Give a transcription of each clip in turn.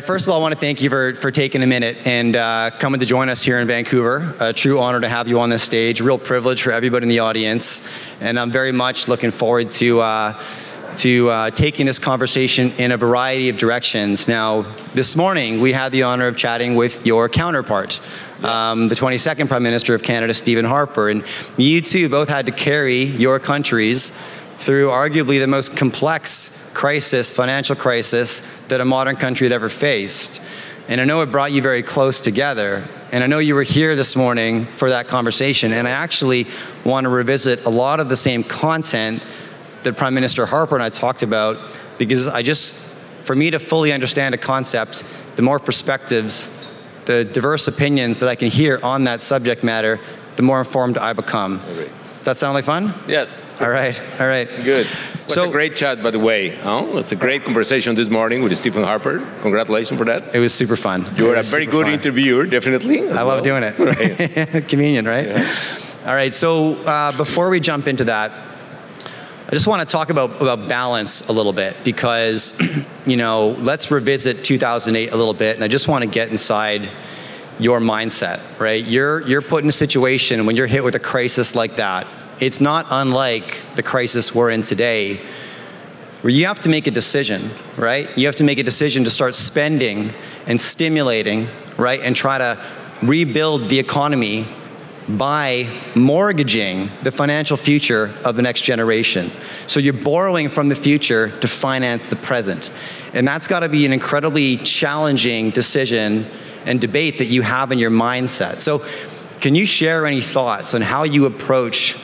right, first of all, I want to thank you for, for taking a minute and uh, coming to join us here in Vancouver. A true honor to have you on this stage. Real privilege for everybody in the audience. And I'm very much looking forward to, uh, to uh, taking this conversation in a variety of directions. Now, this morning, we had the honor of chatting with your counterpart, um, the 22nd Prime Minister of Canada, Stephen Harper. And you two both had to carry your countries through arguably the most complex crisis, financial crisis, that a modern country had ever faced. And I know it brought you very close together. And I know you were here this morning for that conversation. And I actually want to revisit a lot of the same content that Prime Minister Harper and I talked about because I just, for me to fully understand a concept, the more perspectives, the diverse opinions that I can hear on that subject matter, the more informed I become. Does that sound like fun? Yes. All right, all right. Good. It was so, a great chat, by the way. Oh, it's a great conversation this morning with Stephen Harper. Congratulations for that. It was super fun. You were a very good fun. interviewer, definitely. I well. love doing it. Right. Convenient, right? Yeah. All right, so uh, before we jump into that, I just want to talk about, about balance a little bit because, you know, let's revisit 2008 a little bit, and I just want to get inside your mindset, right? You're, you're put in a situation when you're hit with a crisis like that, it's not unlike the crisis we're in today, where you have to make a decision, right? You have to make a decision to start spending and stimulating, right? And try to rebuild the economy by mortgaging the financial future of the next generation. So you're borrowing from the future to finance the present. And that's got to be an incredibly challenging decision and debate that you have in your mindset. So, can you share any thoughts on how you approach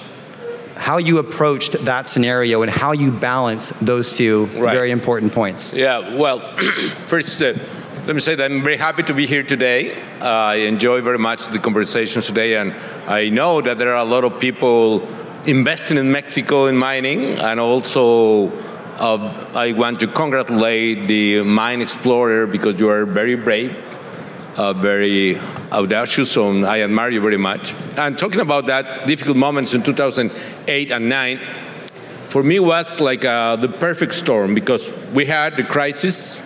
how you approached that scenario and how you balance those two right. very important points? Yeah, well, first, uh, let me say that I'm very happy to be here today. Uh, I enjoy very much the conversations today, and I know that there are a lot of people investing in Mexico in mining, and also uh, I want to congratulate the Mine Explorer because you are very brave uh, very audacious, so I admire you very much. And talking about that difficult moments in 2008 and 9, for me was like uh, the perfect storm because we had the crisis,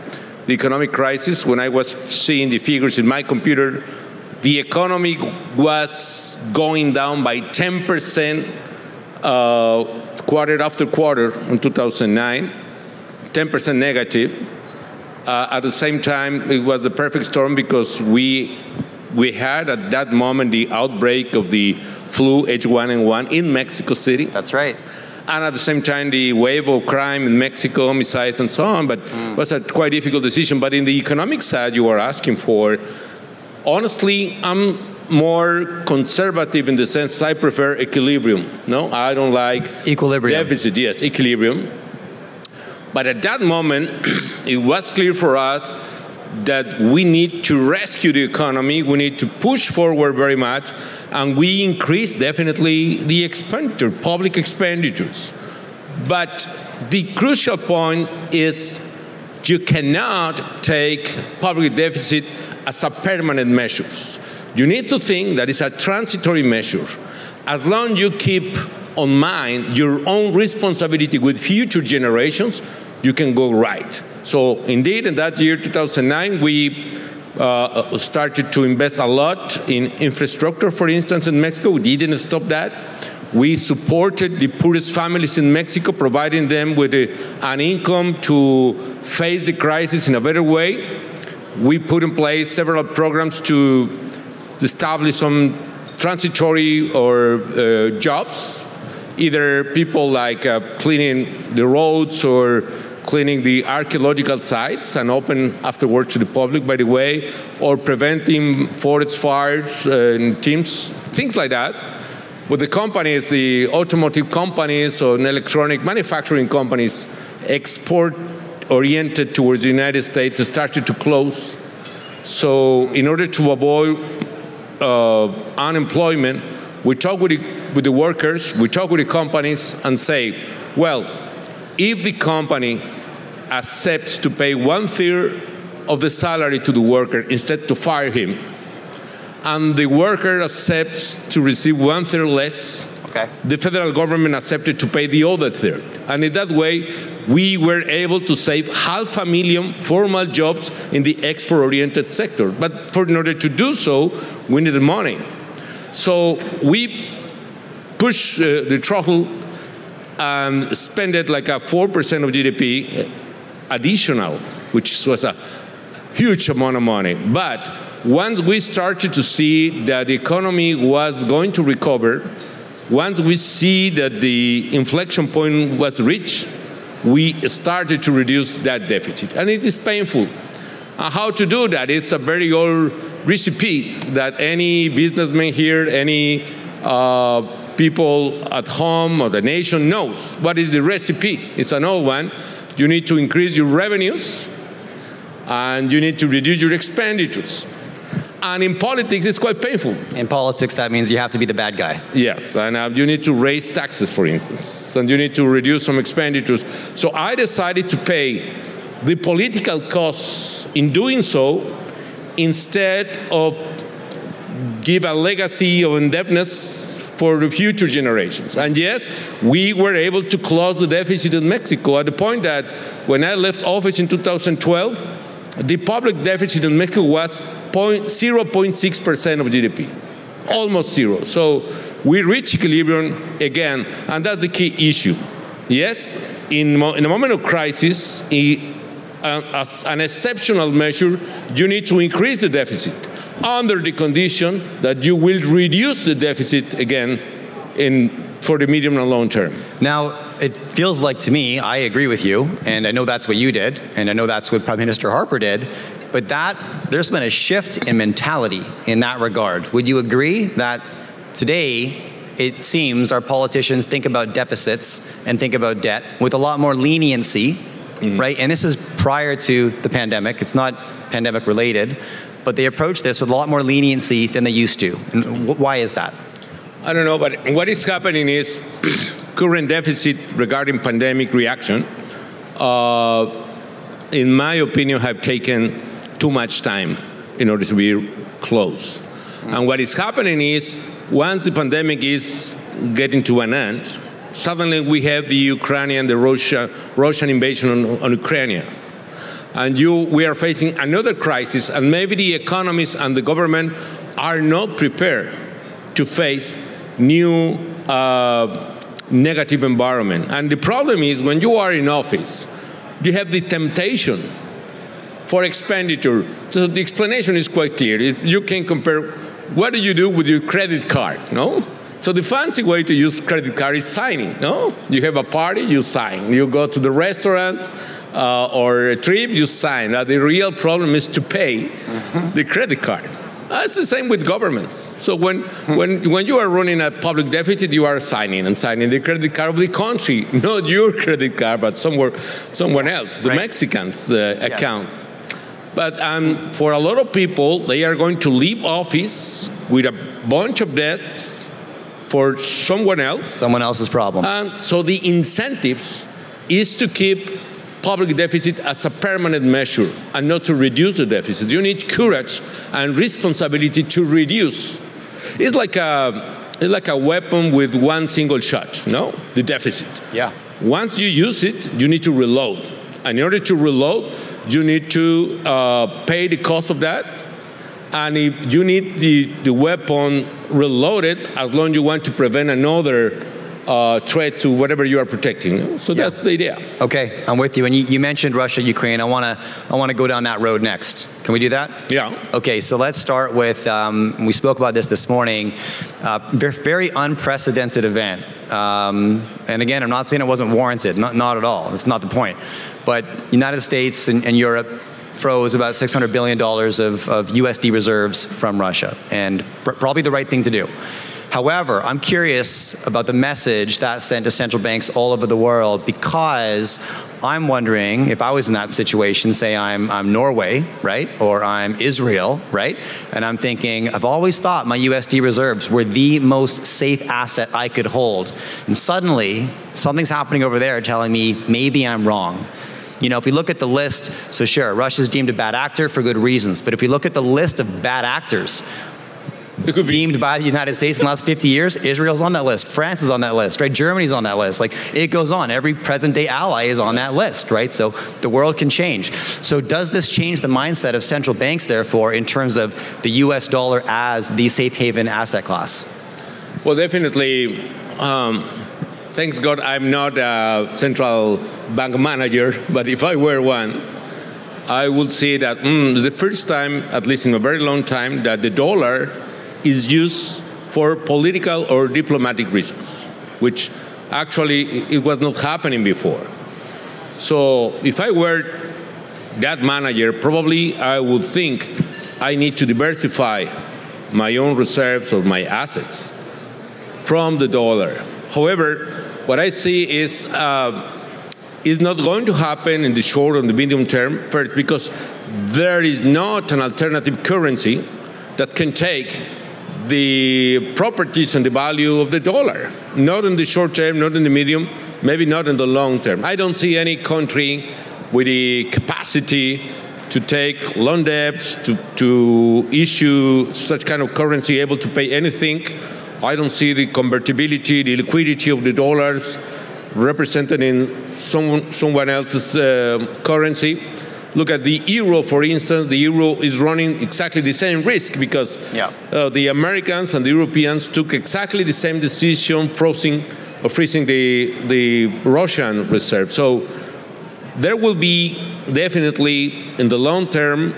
the economic crisis. When I was seeing the figures in my computer, the economy was going down by 10% uh, quarter after quarter in 2009, 10% negative. Uh, at the same time, it was the perfect storm because we we had at that moment the outbreak of the flu H1N1 in Mexico City. That's right. And at the same time, the wave of crime in Mexico, homicides and so on. But mm. it was a quite difficult decision. But in the economic side, you are asking for, honestly, I'm more conservative in the sense I prefer equilibrium. No, I don't like equilibrium. Deficit, yes, equilibrium. But at that moment, it was clear for us that we need to rescue the economy, we need to push forward very much, and we increase definitely the expenditure, public expenditures. But the crucial point is you cannot take public deficit as a permanent measure. You need to think that it's a transitory measure. As long as you keep on mind your own responsibility with future generations, you can go right. So indeed, in that year, 2009, we uh, started to invest a lot in infrastructure, for instance, in Mexico. We didn't stop that. We supported the poorest families in Mexico, providing them with a, an income to face the crisis in a better way. We put in place several programs to establish some transitory or uh, jobs either people like uh, cleaning the roads or cleaning the archaeological sites and open afterwards to the public, by the way, or preventing forest fires and teams, things like that. But the companies, the automotive companies or electronic manufacturing companies, export oriented towards the United States started to close. So, in order to avoid uh, unemployment, we talk with the with the workers, we talk with the companies and say, well, if the company accepts to pay one third of the salary to the worker instead to fire him, and the worker accepts to receive one third less, okay. the federal government accepted to pay the other third. And in that way, we were able to save half a million formal jobs in the export-oriented sector. But for, in order to do so, we needed money. So we pushed uh, the throttle and spend it like a 4% of GDP additional, which was a huge amount of money. But once we started to see that the economy was going to recover, once we see that the inflection point was reached, we started to reduce that deficit. And it is painful. Uh, how to do that? It's a very old recipe that any businessman here, any uh, people at home or the nation knows. What is the recipe? It's an old one. You need to increase your revenues and you need to reduce your expenditures. And in politics, it's quite painful. In politics, that means you have to be the bad guy. Yes, and uh, you need to raise taxes, for instance, and you need to reduce some expenditures. So I decided to pay the political costs in doing so instead of give a legacy of indebtedness for the future generations. And yes, we were able to close the deficit in Mexico at the point that when I left office in 2012, the public deficit in Mexico was 0.6% of GDP, almost zero. So we reach equilibrium again, and that's the key issue. Yes, in, in a moment of crisis, as an exceptional measure, you need to increase the deficit under the condition that you will reduce the deficit again in, for the medium and long term. Now, it feels like to me, I agree with you, and I know that's what you did, and I know that's what Prime Minister Harper did, but that there's been a shift in mentality in that regard. Would you agree that today it seems our politicians think about deficits and think about debt with a lot more leniency, mm-hmm. right? And this is prior to the pandemic. It's not pandemic related, but they approach this with a lot more leniency than they used to. And why is that? I don't know, but what is happening is current deficit regarding pandemic reaction, uh, in my opinion, have taken too much time in order to be close. And what is happening is once the pandemic is getting to an end, suddenly we have the Ukrainian, the Russia, Russian invasion on, on Ukraine. And you, we are facing another crisis, and maybe the economies and the government are not prepared to face new uh, negative environment. And the problem is when you are in office, you have the temptation for expenditure. So the explanation is quite clear. You can compare what do you do with your credit card, no? So the fancy way to use credit card is signing, no? You have a party, you sign. You go to the restaurants uh, or a trip, you sign. Now the real problem is to pay mm-hmm. the credit card. Uh, it's the same with governments. So when, when, when you are running a public deficit, you are signing and signing the credit card of the country, not your credit card, but somewhere, someone else, the right. Mexican's uh, yes. account. But um, for a lot of people, they are going to leave office with a bunch of debts for someone else. Someone else's problem. And so the incentives is to keep public deficit as a permanent measure and not to reduce the deficit. You need courage and responsibility to reduce. It's like a it's like a weapon with one single shot, no? The deficit. Yeah. Once you use it, you need to reload. And in order to reload, you need to uh, pay the cost of that. And if you need the, the weapon reloaded, as long as you want to prevent another uh, threat to whatever you are protecting. So yeah. that's the idea. Okay, I'm with you. And you, you mentioned Russia, Ukraine. I want to I want to go down that road next. Can we do that? Yeah. Okay, so let's start with. Um, we spoke about this this morning. Uh, very, very unprecedented event. Um, and again, I'm not saying it wasn't warranted. Not not at all. That's not the point. But United States and, and Europe froze about $600 billion of, of USD reserves from Russia, and pr- probably the right thing to do. However, I'm curious about the message that sent to central banks all over the world because I'm wondering if I was in that situation, say I'm, I'm Norway, right? Or I'm Israel, right? And I'm thinking, I've always thought my USD reserves were the most safe asset I could hold. And suddenly, something's happening over there telling me maybe I'm wrong. You know, if we look at the list, so sure, Russia's deemed a bad actor for good reasons, but if we look at the list of bad actors, deemed by the United States in the last 50 years. Israel's on that list. France is on that list, right? Germany's on that list. Like it goes on. Every present day ally is on that list, right? So the world can change. So does this change the mindset of central banks, therefore, in terms of the U.S. dollar as the safe haven asset class? Well, definitely. Um, thanks God, I'm not a central bank manager, but if I were one, I would say that mm, the first time, at least in a very long time, that the dollar is used for political or diplomatic reasons, which actually it was not happening before. So if I were that manager, probably I would think I need to diversify my own reserves or my assets from the dollar. However, what I see is uh, is not going to happen in the short and the medium term, first, because there is not an alternative currency that can take the properties and the value of the dollar. Not in the short term, not in the medium, maybe not in the long term. I don't see any country with the capacity to take loan debts, to, to issue such kind of currency, able to pay anything. I don't see the convertibility, the liquidity of the dollars represented in some, someone else's uh, currency. Look at the euro, for instance. The euro is running exactly the same risk because yeah. uh, the Americans and the Europeans took exactly the same decision, freezing, or freezing the, the Russian reserve. So there will be definitely, in the long term,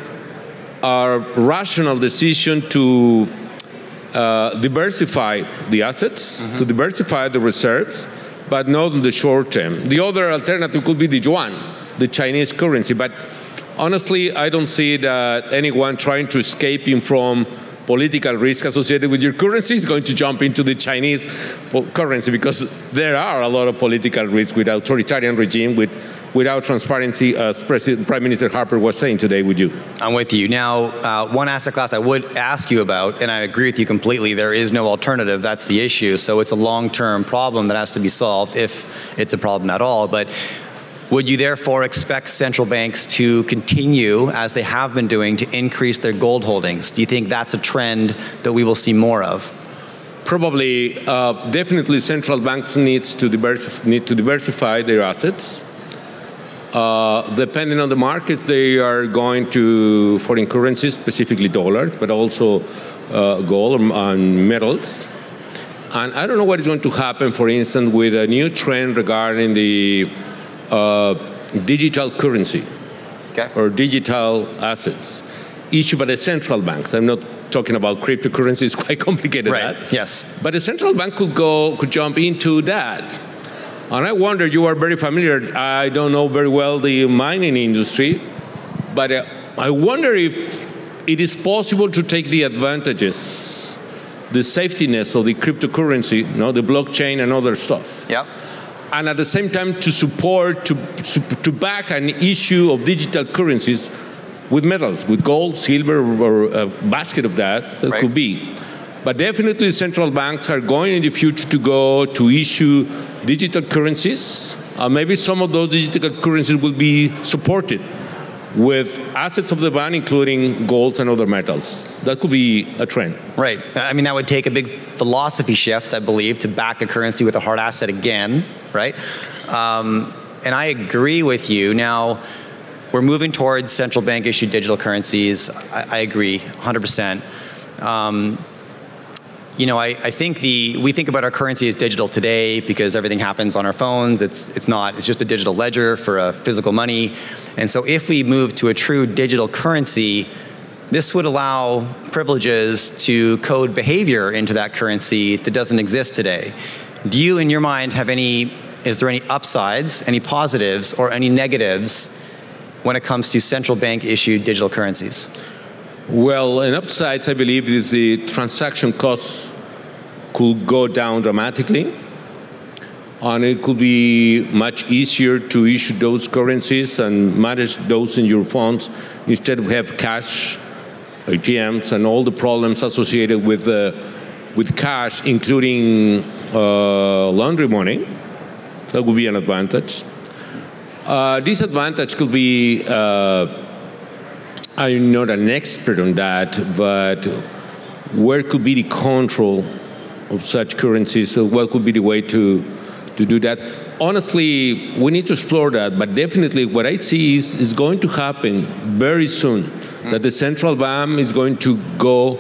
a rational decision to uh, diversify the assets, mm-hmm. to diversify the reserves, but not in the short term. The other alternative could be the yuan, the Chinese currency. But honestly, I don't see that anyone trying to escape from political risk associated with your currency is going to jump into the Chinese currency because there are a lot of political risk with authoritarian regime, with without transparency, as President, Prime Minister Harper was saying today with you. I'm with you. Now, uh, one asset class I would ask you about, and I agree with you completely, there is no alternative. That's the issue. So it's a long term problem that has to be solved if it's a problem at all. But would you therefore expect central banks to continue, as they have been doing, to increase their gold holdings? Do you think that's a trend that we will see more of? Probably, uh, definitely, central banks needs to need to diversify their assets uh, depending on the markets, they are going to foreign currencies, specifically dollars, but also uh, gold and metals. And I don't know what is going to happen, for instance, with a new trend regarding the uh, digital currency okay. or digital assets issued by the central banks. I'm not talking about cryptocurrency; it's quite complicated. Right. That. Yes. But the central bank could go could jump into that and I wonder, you are very familiar, I don't know very well the mining industry, but uh, I wonder if it is possible to take the advantages, the safetiness of the cryptocurrency, you know, the blockchain and other stuff. Yeah. And at the same time to support, to, to back an issue of digital currencies with metals, with gold, silver, or a basket of that, that right. could be. But definitely central banks are going in the future to go to issue digital currencies. Uh, maybe some of those digital currencies will be supported with assets of the bank, including gold and other metals. That could be a trend. Right. I mean, that would take a big philosophy shift, I believe, to back a currency with a hard asset again, right? Um, and I agree with you. Now, we're moving towards central bank issued digital currencies. I, I agree 100%. Um, you know, I, I think the we think about our currency as digital today because everything happens on our phones. It's it's not. It's just a digital ledger for a physical money. And so if we move to a true digital currency, this would allow privileges to code behavior into that currency that doesn't exist today. Do you, in your mind, have any? Is there any upsides, any positives, or any negatives when it comes to central bank issued digital currencies? Well, an upside, I believe, is the transaction costs could go down dramatically. And it could be much easier to issue those currencies and manage those in your funds instead of have cash, ATMs, and all the problems associated with, uh, with cash, including uh, laundry money. That would be an advantage. Uh, disadvantage could be uh, I'm not an expert on that, but where could be the control of such currencies? So what could be the way to, to do that? Honestly, we need to explore that, but definitely what I see is, is going to happen very soon, mm. that the central bank is going to go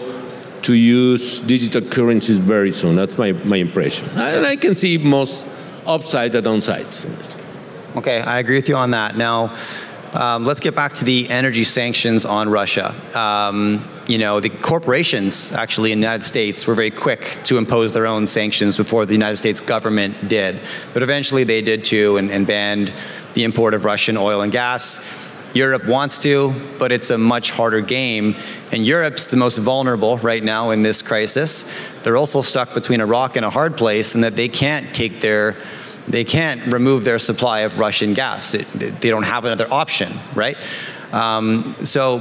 to use digital currencies very soon. That's my, my impression. And I can see most upsides and downsides. Okay, I agree with you on that. Now, um, let's get back to the energy sanctions on Russia. Um, you know, the corporations actually in the United States were very quick to impose their own sanctions before the United States government did. But eventually they did too and, and banned the import of Russian oil and gas. Europe wants to, but it's a much harder game. And Europe's the most vulnerable right now in this crisis. They're also stuck between a rock and a hard place, and that they can't take their they can't remove their supply of Russian gas. It, they don't have another option, right? Um, so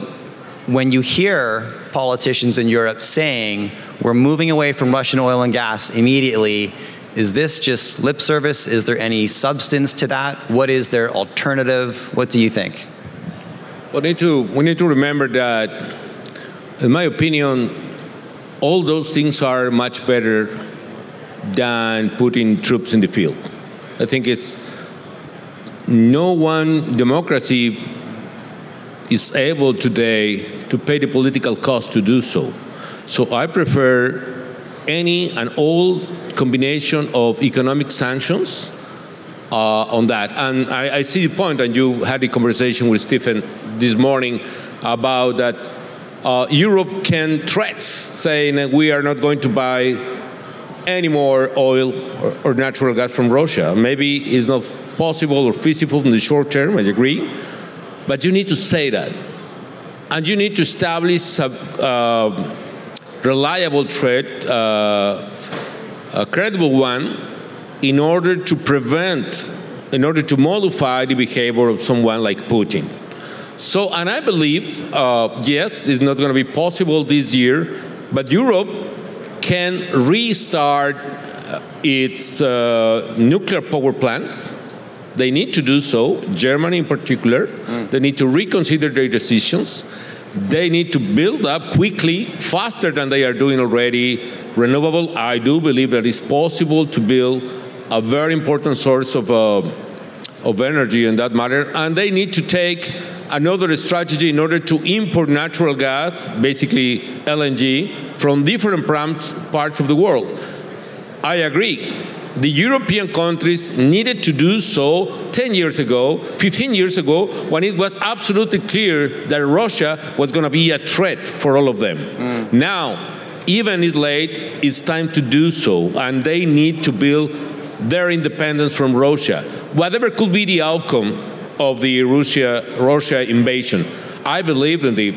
when you hear politicians in Europe saying we're moving away from Russian oil and gas immediately, is this just lip service? Is there any substance to that? What is their alternative? What do you think? Well, need to, we need to remember that, in my opinion, all those things are much better than putting troops in the field. I think it's no one democracy is able today to pay the political cost to do so. So I prefer any and all combination of economic sanctions uh, on that. And I, I, see the point, and you had a conversation with Stephen this morning about that uh, Europe can threats saying that we are not going to buy any more oil or, or, natural gas from Russia. Maybe it's not possible or feasible in the short term, I agree, but you need to say that. And you need to establish a uh, reliable trade, uh, a credible one, in order to prevent, in order to modify the behavior of someone like Putin. So, and I believe, uh, yes, it's not going to be possible this year, but Europe can restart uh, its uh, nuclear power plants. They need to do so, Germany in particular. Mm. They need to reconsider their decisions. They need to build up quickly, faster than they are doing already, renewable. I do believe that it's possible to build a very important source of, uh, of energy in that matter. And they need to take another strategy in order to import natural gas, basically LNG, from different parts of the world. I agree. The European countries needed to do so 10 years ago, 15 years ago, when it was absolutely clear that Russia was going to be a threat for all of them. Mm. Now, even it's late, it's time to do so, and they need to build their independence from Russia. Whatever could be the outcome of the Russia, Russia invasion, I believe in the,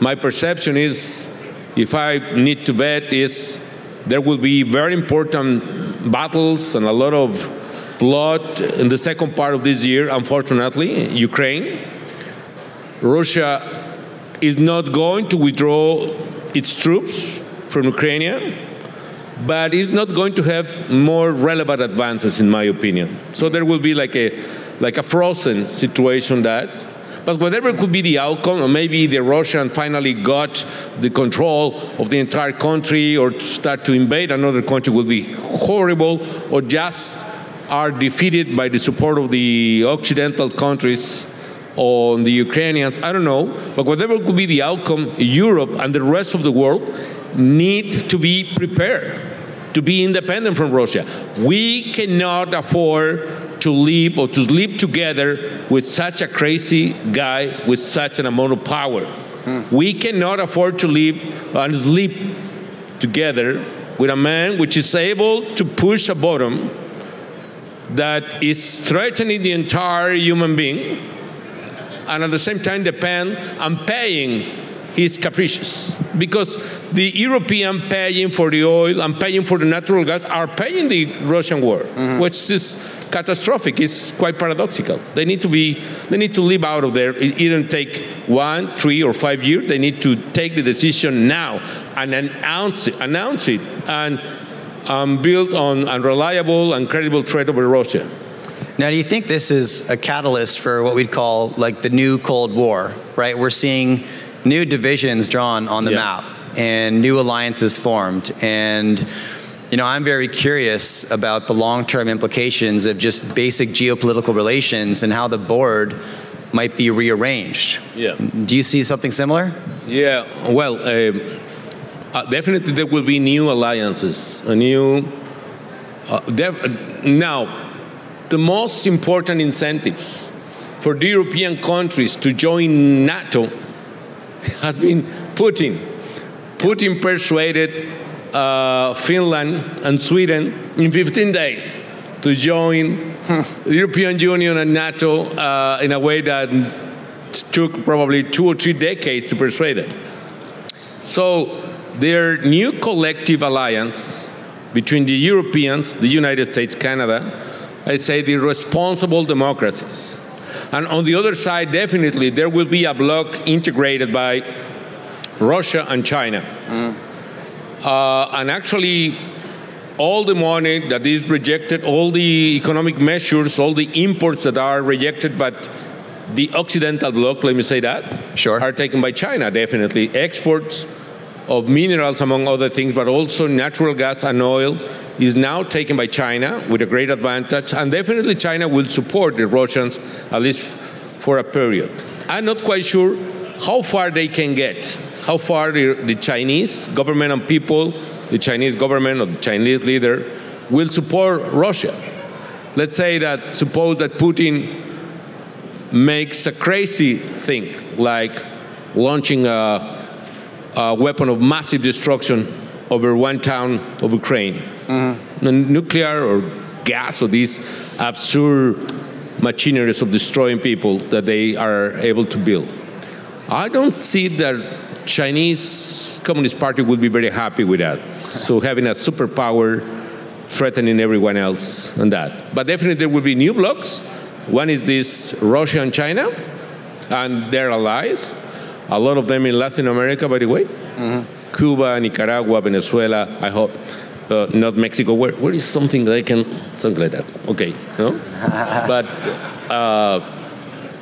my perception is if I need to bet, is there will be very important battles and a lot of blood in the second part of this year, unfortunately, Ukraine. Russia is not going to withdraw its troops from Ukraine, but it's not going to have more relevant advances, in my opinion. So there will be like a, like a frozen situation that but whatever could be the outcome, or maybe the Russian finally got the control of the entire country or start to invade another country would be horrible, or just are defeated by the support of the Occidental countries on the Ukrainians. I don't know. But whatever could be the outcome, Europe and the rest of the world need to be prepared to be independent from Russia. We cannot afford to live or to live together with such a crazy guy with such an amount of power. Mm. We cannot afford to live and sleep together with a man which is able to push a bottom that is threatening the entire human being and at the same time depend on paying his capricious because the European paying for the oil and paying for the natural gas are paying the Russian war, mm-hmm. which is catastrophic. It's quite paradoxical. They need to be, they need to live out of there. It didn't take one, three, or five years. They need to take the decision now and announce it, announce it, and um, build on a reliable and credible threat over Russia. Now, do you think this is a catalyst for what we'd call like the new Cold War? Right, we're seeing new divisions drawn on the yeah. map and new alliances formed. And you know, I'm very curious about the long-term implications of just basic geopolitical relations and how the board might be rearranged. Yeah. Do you see something similar? Yeah. Well, uh, uh, definitely there will be new alliances, a new. Uh, now, the most important incentives for the European countries to join NATO has been Putin. Putin persuaded uh, Finland and Sweden in 15 days to join the European Union and NATO uh, in a way that took probably two or three decades to persuade them. So their new collective alliance between the Europeans, the United States, Canada, I'd say the responsible democracies. And on the other side, definitely, there will be a bloc integrated by Russia and China. Mm. Uh, and actually, all the money that is rejected, all the economic measures, all the imports that are rejected, but the Occidental bloc, let me say that, sure. are taken by China, definitely. Exports of minerals, among other things, but also natural gas and oil is now taken by China with a great advantage, and definitely China will support the Russians, at least for a period. I'm not quite sure how far they can get how far the, the Chinese government and people, the Chinese government or the Chinese leader, will support Russia. Let's say that, suppose that Putin makes a crazy thing, like launching a, a weapon of massive destruction over one town of Ukraine. Mm-hmm. Nuclear or gas or these absurd machineries of destroying people that they are able to build. I don't see that Chinese Communist Party would be very happy with that. So having a superpower threatening everyone else and that. But definitely there will be new blocs. One is this Russia and China and their allies. A lot of them in Latin America, by the way. Mm-hmm. Cuba, Nicaragua, Venezuela, I hope. Uh, not Mexico. Where, where is something that I can, something like that. Okay, no? but, uh,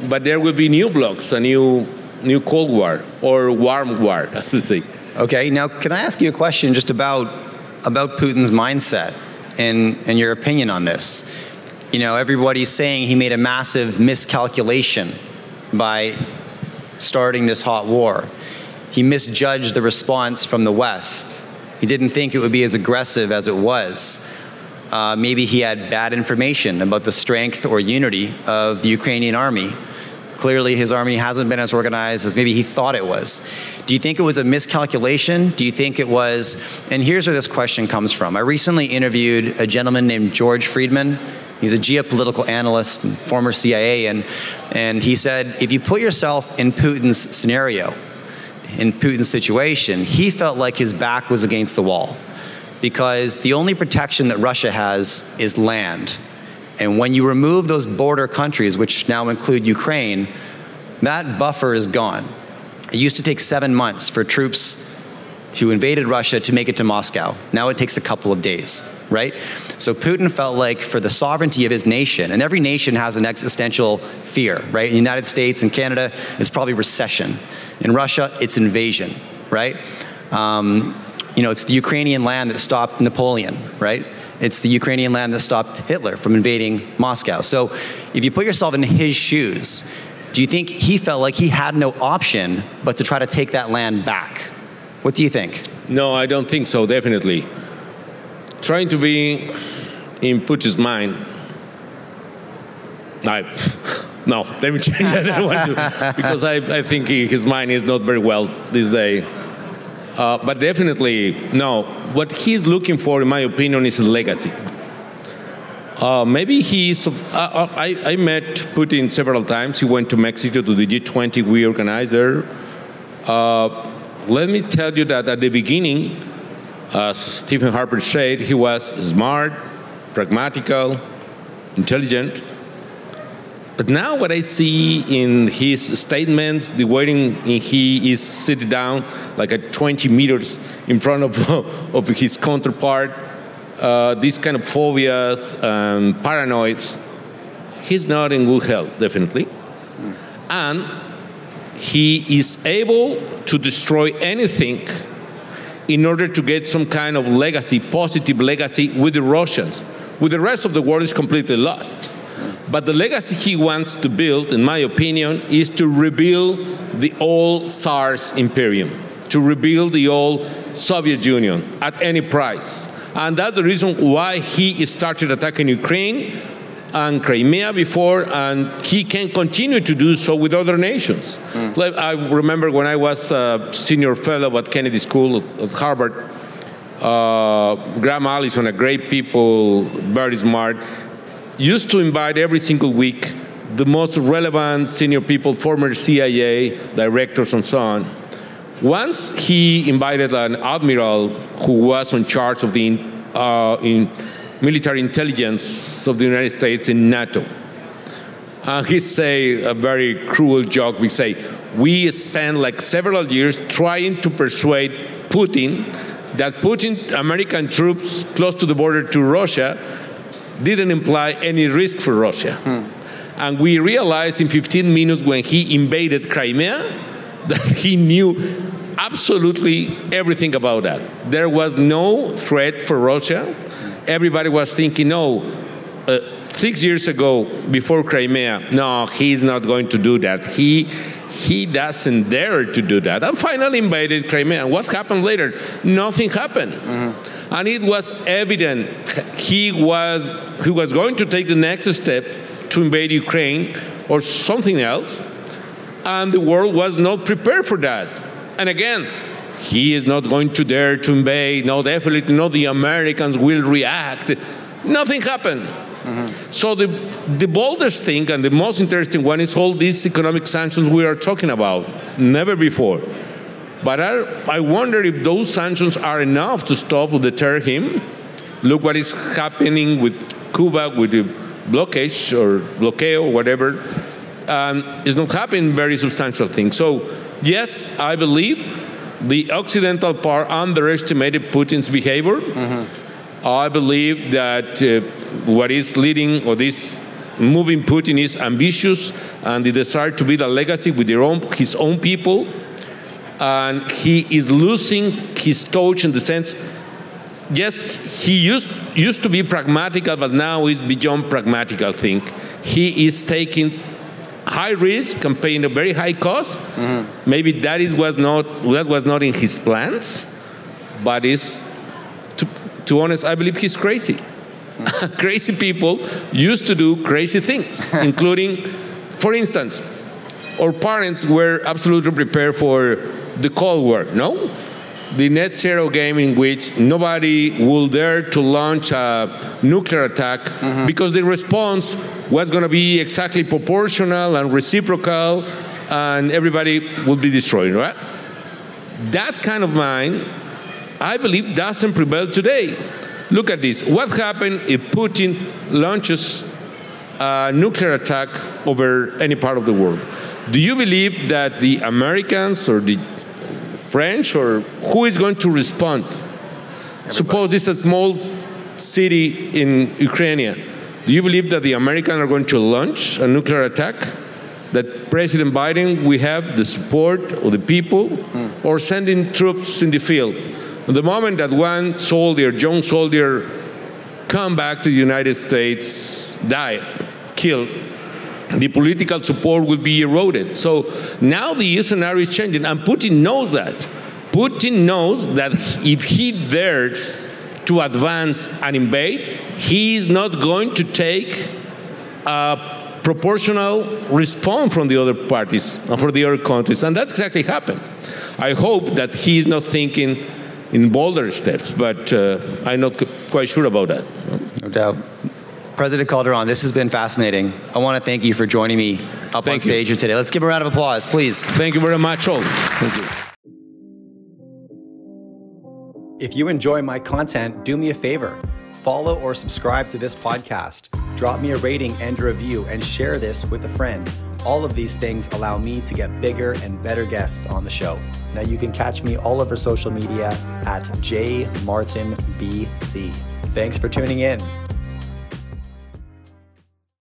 but there will be new blocs, a new new Cold War or warm war, let's. Okay, now can I ask you a question just about about Putin's mindset and and your opinion on this? You know, everybody's saying he made a massive miscalculation by starting this hot war. He misjudged the response from the West. He didn't think it would be as aggressive as it was. Uh, maybe he had bad information about the strength or unity of the Ukrainian army Clearly, his army hasn't been as organized as maybe he thought it was. Do you think it was a miscalculation? Do you think it was? And here's where this question comes from. I recently interviewed a gentleman named George Friedman. He's a geopolitical analyst and former CIA, and, and he said if you put yourself in Putin's scenario, in Putin's situation, he felt like his back was against the wall because the only protection that Russia has is land. And when you remove those border countries, which now include Ukraine, that buffer is gone. It used to take seven months for troops who invaded Russia to make it to Moscow. Now it takes a couple of days, right? So Putin felt like for the sovereignty of his nation, and every nation has an existential fear, right? In the United States and Canada, it's probably recession. In Russia, it's invasion, right? Um, you know, it's the Ukrainian land that stopped Napoleon, right? It's the Ukrainian land that stopped Hitler from invading Moscow. So if you put yourself in his shoes, do you think he felt like he had no option but to try to take that land back? What do you think? No, I don't think so, definitely. Trying to be in Putin's mind, I, no, let me change that. Because I, I think he, his mind is not very well this day. Uh, but definitely, no. What he's looking for, in my opinion, is a legacy. Uh, maybe he's. Uh, uh I, I met Putin several times. He went to Mexico to the G20 we organized there. Uh, let me tell you that at the beginning, as Stephen Harper said, he was smart, pragmatical, intelligent, but now what I see in his statements, the way he is sitting down like at 20 meters in front of, of his counterpart, uh, these kind of phobias and paranoids, he's not in good health, definitely. And he is able to destroy anything in order to get some kind of legacy, positive legacy with the Russians. With the rest of the world, is completely lost. But the legacy he wants to build, in my opinion, is to rebuild the old Tsar's imperium, to rebuild the old Soviet Union at any price. And that's the reason why he started attacking Ukraine and Crimea before, and he can continue to do so with other nations. Mm. Like I remember when I was a senior fellow at Kennedy School at Harvard, uh, Graham Allison, a great people, very smart, used to invite every single week the most relevant senior people, former CIA directors and so on. Once he invited an admiral who was in charge of the uh, in military intelligence of the United States in NATO. And he say a very cruel joke. We say, we spent like several years trying to persuade Putin that putting American troops close to the border to Russia didn't imply any risk for Russia. Hmm. And we realized in 15 minutes when he invaded Crimea that he knew absolutely everything about that. There was no threat for Russia. Everybody was thinking, no, uh, six years ago, before Crimea, no, he's not going to do that. He he doesn't dare to do that. And finally invaded Crimea. What happened later? Nothing happened. Mm-hmm. And it was evident he was, he was going to take the next step to invade Ukraine or something else. And the world was not prepared for that. And again, he is not going to dare to invade. No, definitely not. The Americans will react. Nothing happened. Mm-hmm. So the, the boldest thing and the most interesting one is all these economic sanctions we are talking about. Never before. But I, I wonder if those sanctions are enough to stop or deter him. Look what is happening with Cuba, with the blockade or blockade or whatever. Um, it's not happening very substantial things. So, yes, I believe the Occidental part underestimated Putin's behavior. Mm-hmm. I believe that uh, what is leading or this moving Putin is ambitious and the desire to build a legacy with own, his own people. And he is losing his touch in the sense, yes, he used, used to be pragmatical, but now he's beyond pragmatical, I think. He is taking high risk and paying a very high cost. Mm-hmm. Maybe that is was not that was not in his plans, but is to, to honest, I believe he's crazy. Mm-hmm. crazy people used to do crazy things, including, for instance, our parents were absolutely prepared for the Cold War. No, the net zero game in which nobody will dare to launch a nuclear attack mm-hmm. because the response was going to be exactly proportional and reciprocal and everybody will be destroyed, right? That kind of mind, I believe, doesn't prevail today. Look at this. What happened if Putin launches a nuclear attack over any part of the world? Do you believe that the Americans or the French or who is going to respond? Everybody. Suppose it's a small city in Ukraine. Do you believe that the Americans are going to launch a nuclear attack? That President Biden will have the support of the people mm. or sending troops in the field? The moment that one soldier, young soldier, come back to the United States, die, killed, the political support will be eroded. So now the scenario is changing, and Putin knows that. Putin knows that if he dares to advance and invade, he is not going to take a proportional response from the other parties and from the other countries. And that's exactly happened. I hope that he is not thinking in bolder steps, but uh, I'm not quite sure about that. No doubt. President Calderón, this has been fascinating. I want to thank you for joining me up thank on stage you. today. Let's give a round of applause, please. Thank you very much, all. Thank you. If you enjoy my content, do me a favor. Follow or subscribe to this podcast. Drop me a rating and a review and share this with a friend. All of these things allow me to get bigger and better guests on the show. Now you can catch me all over social media at jmartinbc. Thanks for tuning in.